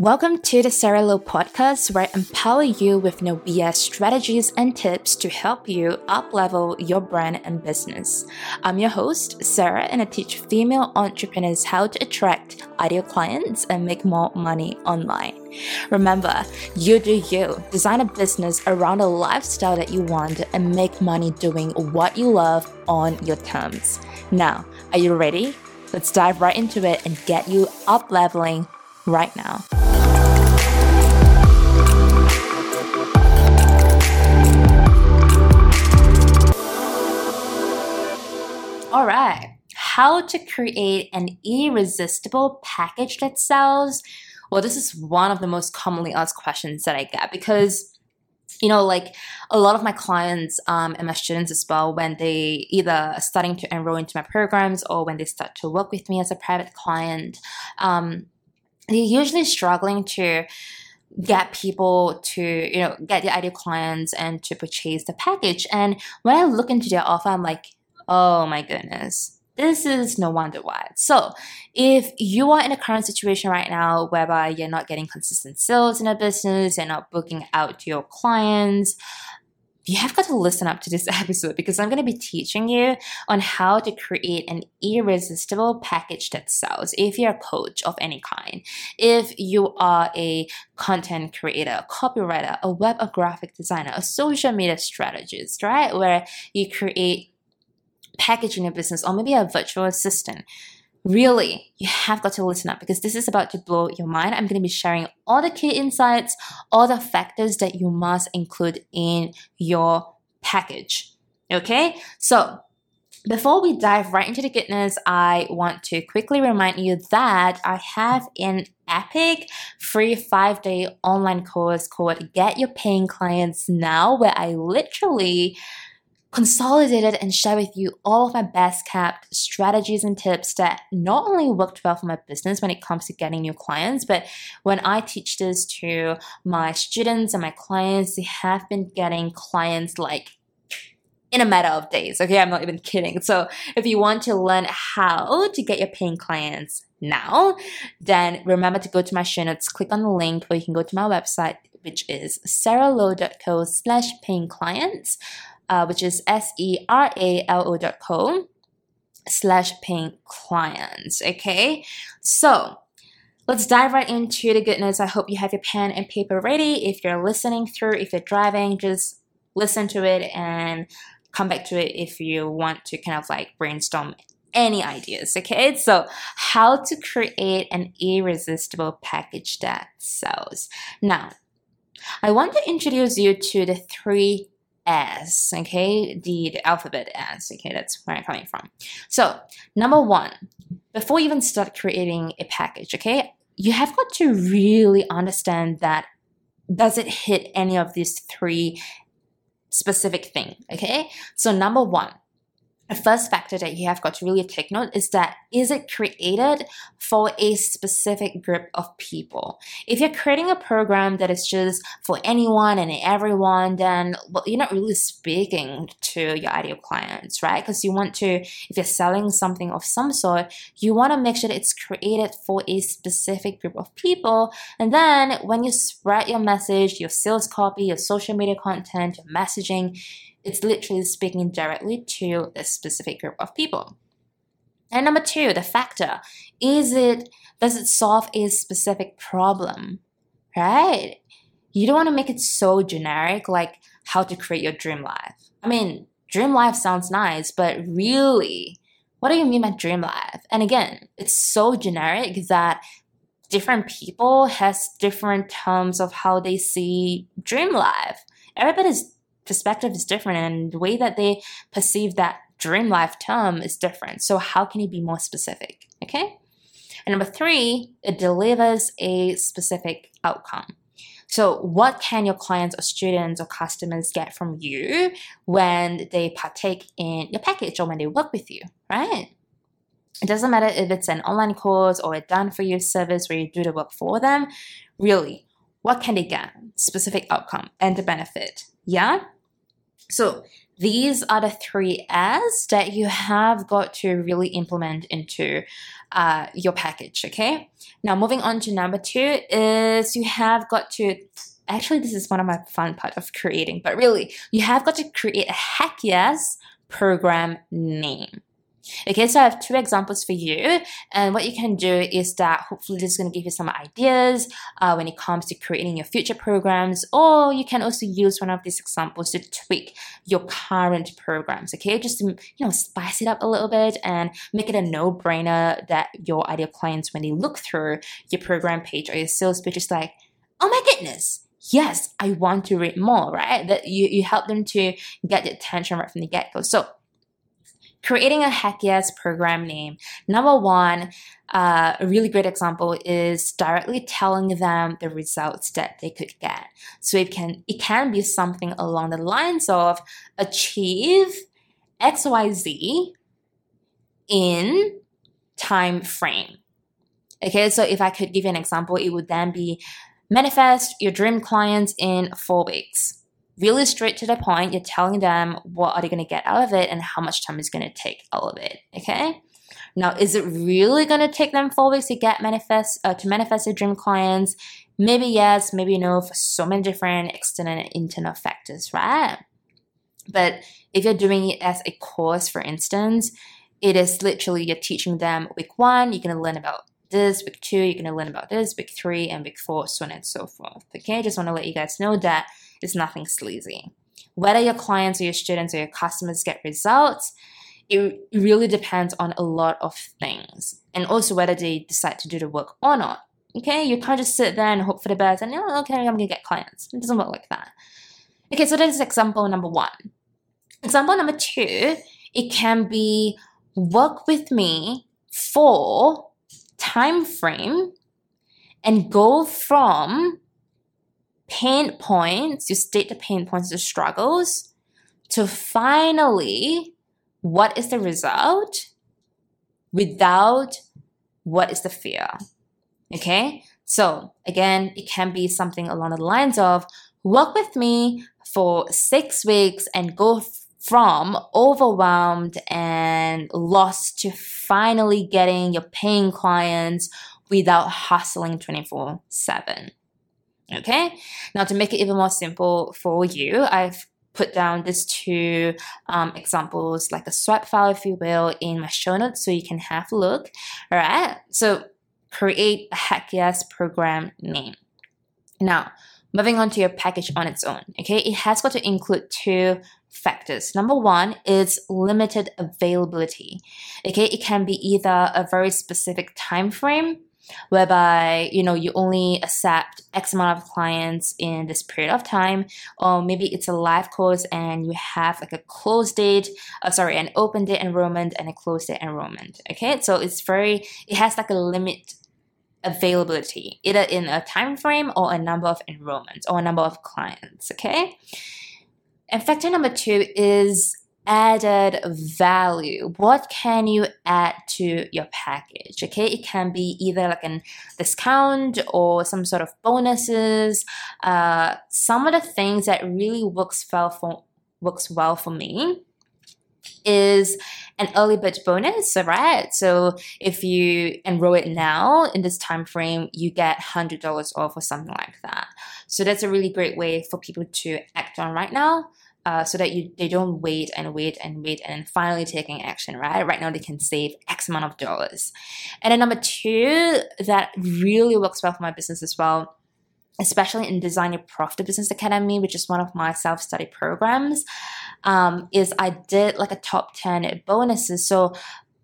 Welcome to the Sera Lo podcast, where I empower you with no BS strategies and tips to help you uplevel your brand and business. I'm your host, Sarah, and I teach female entrepreneurs how to attract ideal clients and make more money online. Remember, you do you. Design a business around a lifestyle that you want and make money doing what you love on your terms. Now, are you ready? Let's dive right into it and get you up leveling right now. All right. How to create an irresistible package that sells? Well, this is one of the most commonly asked questions that I get because you know, like a lot of my clients um, and my students as well, when they either starting to enroll into my programs or when they start to work with me as a private client, um, they're usually struggling to get people to you know get the ideal clients and to purchase the package and when i look into their offer i'm like Oh my goodness. This is no wonder why. So, if you are in a current situation right now whereby you're not getting consistent sales in a business, you're not booking out your clients, you have got to listen up to this episode because I'm going to be teaching you on how to create an irresistible package that sells. If you're a coach of any kind, if you are a content creator, a copywriter, a web or graphic designer, a social media strategist, right? Where you create packaging a business or maybe a virtual assistant, really, you have got to listen up because this is about to blow your mind. I'm going to be sharing all the key insights, all the factors that you must include in your package. Okay, so before we dive right into the goodness, I want to quickly remind you that I have an epic free five day online course called Get Your Paying Clients Now, where I literally consolidated and share with you all of my best kept strategies and tips that not only worked well for my business when it comes to getting new clients, but when I teach this to my students and my clients, they have been getting clients like in a matter of days. Okay, I'm not even kidding. So if you want to learn how to get your paying clients now, then remember to go to my show notes, click on the link, or you can go to my website, which is seralo.co slash paying clients uh, which is S-E-R-A-L-O dot co slash paying clients. Okay, so let's dive right into the goodness. I hope you have your pen and paper ready. If you're listening through, if you're driving, just listen to it and come back to it if you want to kind of like brainstorm any ideas. Okay, so how to create an irresistible package that sells. Now, I want to introduce you to the three S, okay, the, alphabet S, okay, that's where I'm coming from. So, number one, before you even start creating a package, okay, you have got to really understand that does it hit any of these three specific thing, okay? So, number one, the first factor that you have got to really take note is that is it created for a specific group of people? If you're creating a program that is just for anyone and everyone, then well, you're not really speaking to your ideal clients, right? Because you want to, if you're selling something of some sort, you want to make sure that it's created for a specific group of people. And then when you spread your message, your sales copy, your social media content, your messaging, it's literally speaking directly to a specific group of people. And number two, the factor is it does it solve a specific problem? Right? You don't want to make it so generic like how to create your dream life. I mean, dream life sounds nice, but really, what do you mean by dream life? And again, it's so generic that different people has different terms of how they see dream life. Everybody's perspective is different and the way that they perceive that dream life term is different. So how can you be more specific? Okay. And number three, it delivers a specific outcome. So, what can your clients or students or customers get from you when they partake in your package or when they work with you, right? It doesn't matter if it's an online course or a done for you service where you do the work for them. Really, what can they get? Specific outcome and the benefit. Yeah? So these are the three S that you have got to really implement into uh, your package. Okay. Now, moving on to number two is you have got to actually this is one of my fun part of creating, but really you have got to create a heck yes program name. Okay, so I have two examples for you, and what you can do is that hopefully this is going to give you some ideas uh, when it comes to creating your future programs, or you can also use one of these examples to tweak your current programs. Okay, just to you know spice it up a little bit and make it a no-brainer that your ideal clients, when they look through your program page or your sales page, is like, oh my goodness, yes, I want to read more, right? That you, you help them to get the attention right from the get go. So creating a heck yes program name. Number one, uh, a really great example is directly telling them the results that they could get. So it can it can be something along the lines of achieve XYZ in time frame. Okay, so if I could give you an example, it would then be manifest your dream clients in four weeks really straight to the point. You're telling them what are they going to get out of it and how much time is going to take out of it. Okay. Now, is it really going to take them four weeks to get manifest uh, to manifest their dream clients? Maybe yes, maybe no, for so many different external and internal factors, right? But if you're doing it as a course, for instance, it is literally you're teaching them week one, you're going to learn about this, week two, you're going to learn about this, week three, and week four, so on and so forth. Okay, I just want to let you guys know that it's nothing sleazy. Whether your clients or your students or your customers get results, it really depends on a lot of things. And also whether they decide to do the work or not. Okay, you can't just sit there and hope for the best and, oh, okay, I'm gonna get clients. It doesn't work like that. Okay, so that is example number one. Example number two, it can be work with me for time frame and go from pain points, you state the pain points, the struggles, to finally, what is the result without what is the fear? Okay, so again, it can be something along the lines of work with me for six weeks and go from overwhelmed and lost to finally getting your paying clients without hustling 24 7. Okay, now to make it even more simple for you, I've put down these two um, examples, like a swipe file, if you will, in my show notes so you can have a look. All right, so create a Heck Yes program name. Now, moving on to your package on its own, okay, it has got to include two factors. Number one is limited availability. Okay, it can be either a very specific time frame whereby you know you only accept x amount of clients in this period of time or maybe it's a live course and you have like a closed date uh, sorry an open date enrollment and a closed date enrollment okay? So it's very it has like a limit availability either in a time frame or a number of enrollments or a number of clients okay? And factor number two is added value. What can you add to your package? Okay, it can be either like a discount or some sort of bonuses. Uh, some of the things that really works well for works well for me is an early bird bonus right so if you enroll it now in this time frame you get $100 off or something like that so that's a really great way for people to act on right now uh, so that you they don't wait and wait and wait and finally taking action right? Right now they can save x amount of dollars. And then number two that really works well for my business as well especially in design your profit business academy which is one of my self-study programs um, is i did like a top 10 bonuses. So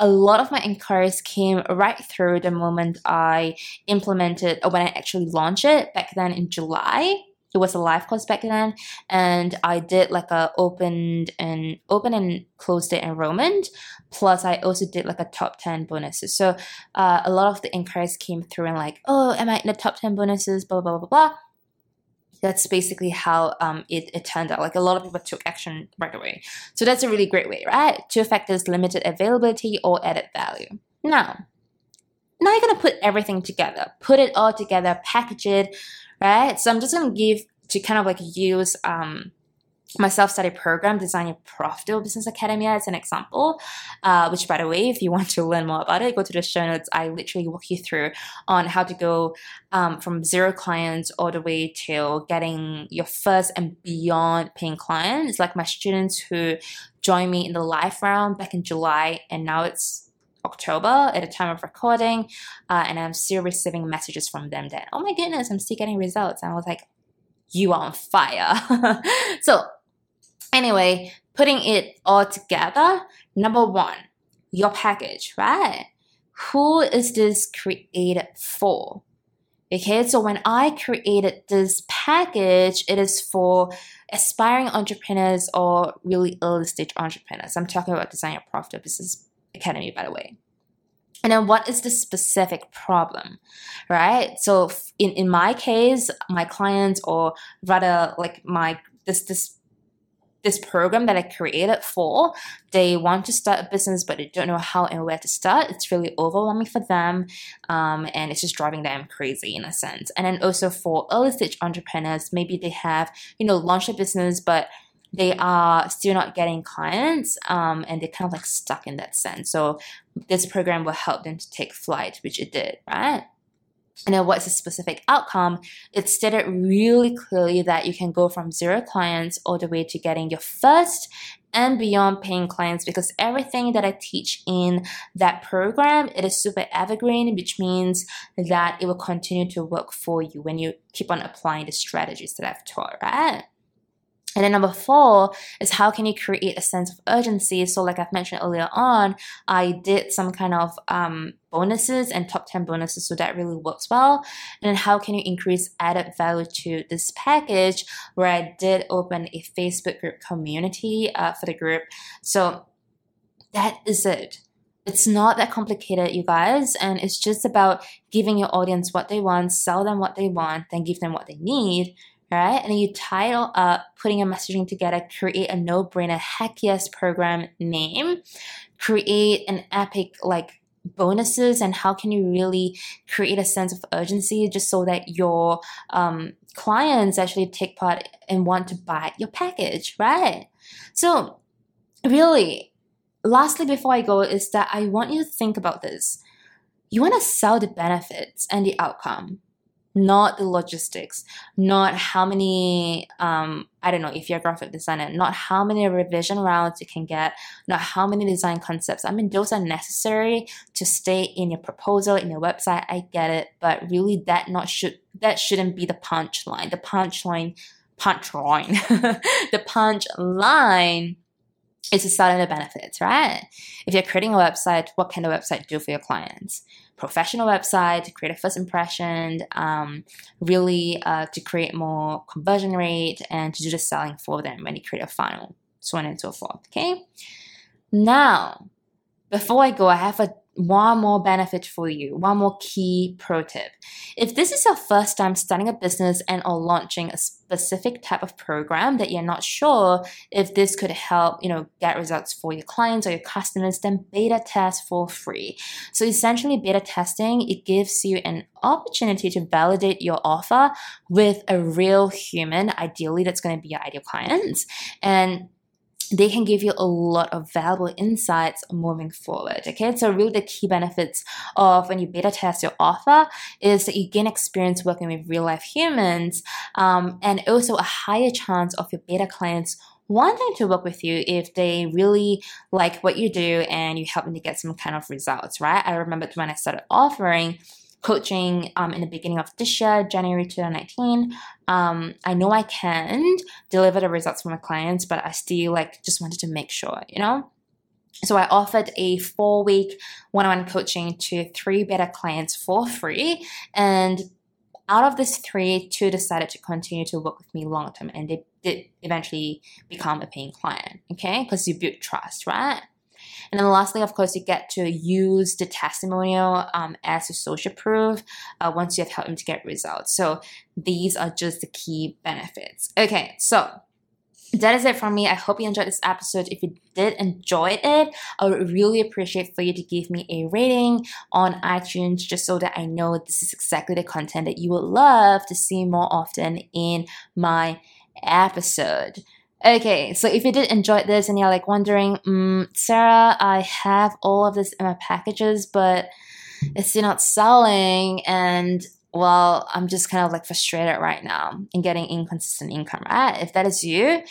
a lot of my inquiries came right through the moment I implemented or when I actually launched it back then in July it was a live course back then and i did like a opened and open and closed the enrollment plus i also did like a top 10 bonuses so uh, a lot of the inquiries came through and like oh am i in the top 10 bonuses blah blah blah blah that's basically how um, it, it turned out. Like a lot of people took action right away. So that's a really great way, right? Two factors limited availability or added value. Now, now you're gonna put everything together, put it all together, package it, right? So I'm just gonna give to kind of like use um, my self-study program design your profitable business academy as an example. Uh, which by the way if you want to learn more about it go to the show notes. I literally walk you through on how to go um, from zero clients all the way to getting your first and beyond paying clients. Like my students who joined me in the live round back in july and now it's October at the time of recording, uh, and I'm still receiving messages from them that, oh my goodness, I'm still getting results. And I was like, you are on fire. so Anyway, putting it all together, number one, your package, right? Who is this created for? Okay, so when I created this package, it is for aspiring entrepreneurs or really early stage entrepreneurs. I'm talking about Design Your Profitable Business Academy, by the way. And then what is the specific problem, right? So in, in my case, my clients or rather like my this this this program that I created for. They want to start a business, but they don't know how and where to start. It's really overwhelming for them, um, and it's just driving them crazy in a sense. And then also for early stage entrepreneurs, maybe they have you know launched a business, but they are still not getting clients um, and they're kind of like stuck in that sense. So this program will help them to take flight, which it did, right? and then what's the specific outcome, it stated really clearly that you can go from zero clients all the way to getting your first and beyond paying clients because everything that I teach in that program, it is super evergreen, which means that it will continue to work for you when you keep on applying the strategies that I've taught, right? And then number four is how can you create a sense of urgency? So, like I've mentioned earlier on, I did some kind of um, bonuses and top 10 bonuses, so that really works well. And then how can you increase added value to this package? Where I did open a Facebook group community uh, for the group. So, that is it. It's not that complicated, you guys, and it's just about giving your audience what they want, sell them what they want, then give them what they need right? And then you title up putting a messaging together, create a no brainer heck yes program name, create an epic like bonuses and how can you really create a sense of urgency just so that your um, clients actually take part and want to buy your package, right? So, really, lastly, before I go, is that I want you to think about this. You want to sell the benefits and the outcome not the logistics, not how many, um, I don't know, if you're a graphic designer, not how many revision rounds you can get, not how many design concepts. I mean, those are necessary to stay in your proposal, in your website. I get it, but really that not should, that shouldn't be the punchline. The punchline, punchline, the punchline is to sell the benefits, right? If you're creating a website, what can the website do for your clients? professional website to create a first impression, um, really uh, to create more conversion rate and to do the selling for them when you create a funnel, so on and so forth. Okay. Now, before I go, I have a one more benefit for you, one more key pro tip. If this is your first time starting a business and or launching a specific type of program that you're not sure if this could help, you know, get results for your clients or your customers, then beta test for free. So essentially beta testing, it gives you an opportunity to validate your offer with a real human, ideally that's going to be your ideal clients. And they can give you a lot of valuable insights moving forward. Okay, so really the key benefits of when you beta test your offer is that you gain experience working with real life humans, um, and also a higher chance of your beta clients wanting to work with you if they really like what you do and you help them to get some kind of results. Right? I remember when I started offering coaching um, in the beginning of this year, January 2019. Um, I know I can deliver the results for my clients, but I still like just wanted to make sure, you know? So I offered a four week one on one coaching to three beta clients for free. And out of this three, two decided to continue to work with me long term and they did eventually become a paying client. Okay. Because you build trust, right? And then lastly, of course, you get to use the testimonial um, as a social proof uh, once you have helped them to get results. So these are just the key benefits. Okay, so that is it from me. I hope you enjoyed this episode. If you did enjoy it, I would really appreciate for you to give me a rating on iTunes just so that I know this is exactly the content that you would love to see more often in my episode. Okay, so if you did enjoy this and you're like wondering, mm, Sera, I have all of this in my packages, but it's still not selling, and well, I'm just kind of like frustrated right now in getting inconsistent income, right? If that is you,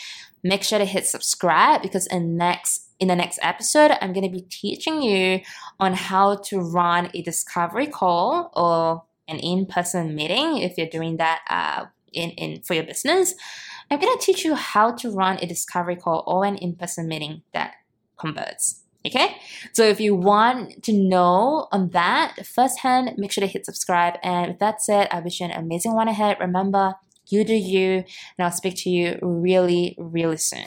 make sure to hit subscribe because in next in the next episode, I'm going to be teaching you on how to run a discovery call or an in-person meeting if you're doing that uh, in, in for your business. I'm going to teach you how to run a discovery call or an in-person meeting that converts. Okay, so if you want to know on that firsthand, make sure to hit subscribe. And with that said, I wish you an amazing one ahead. Remember, you do you, and I'll speak to you really, really soon.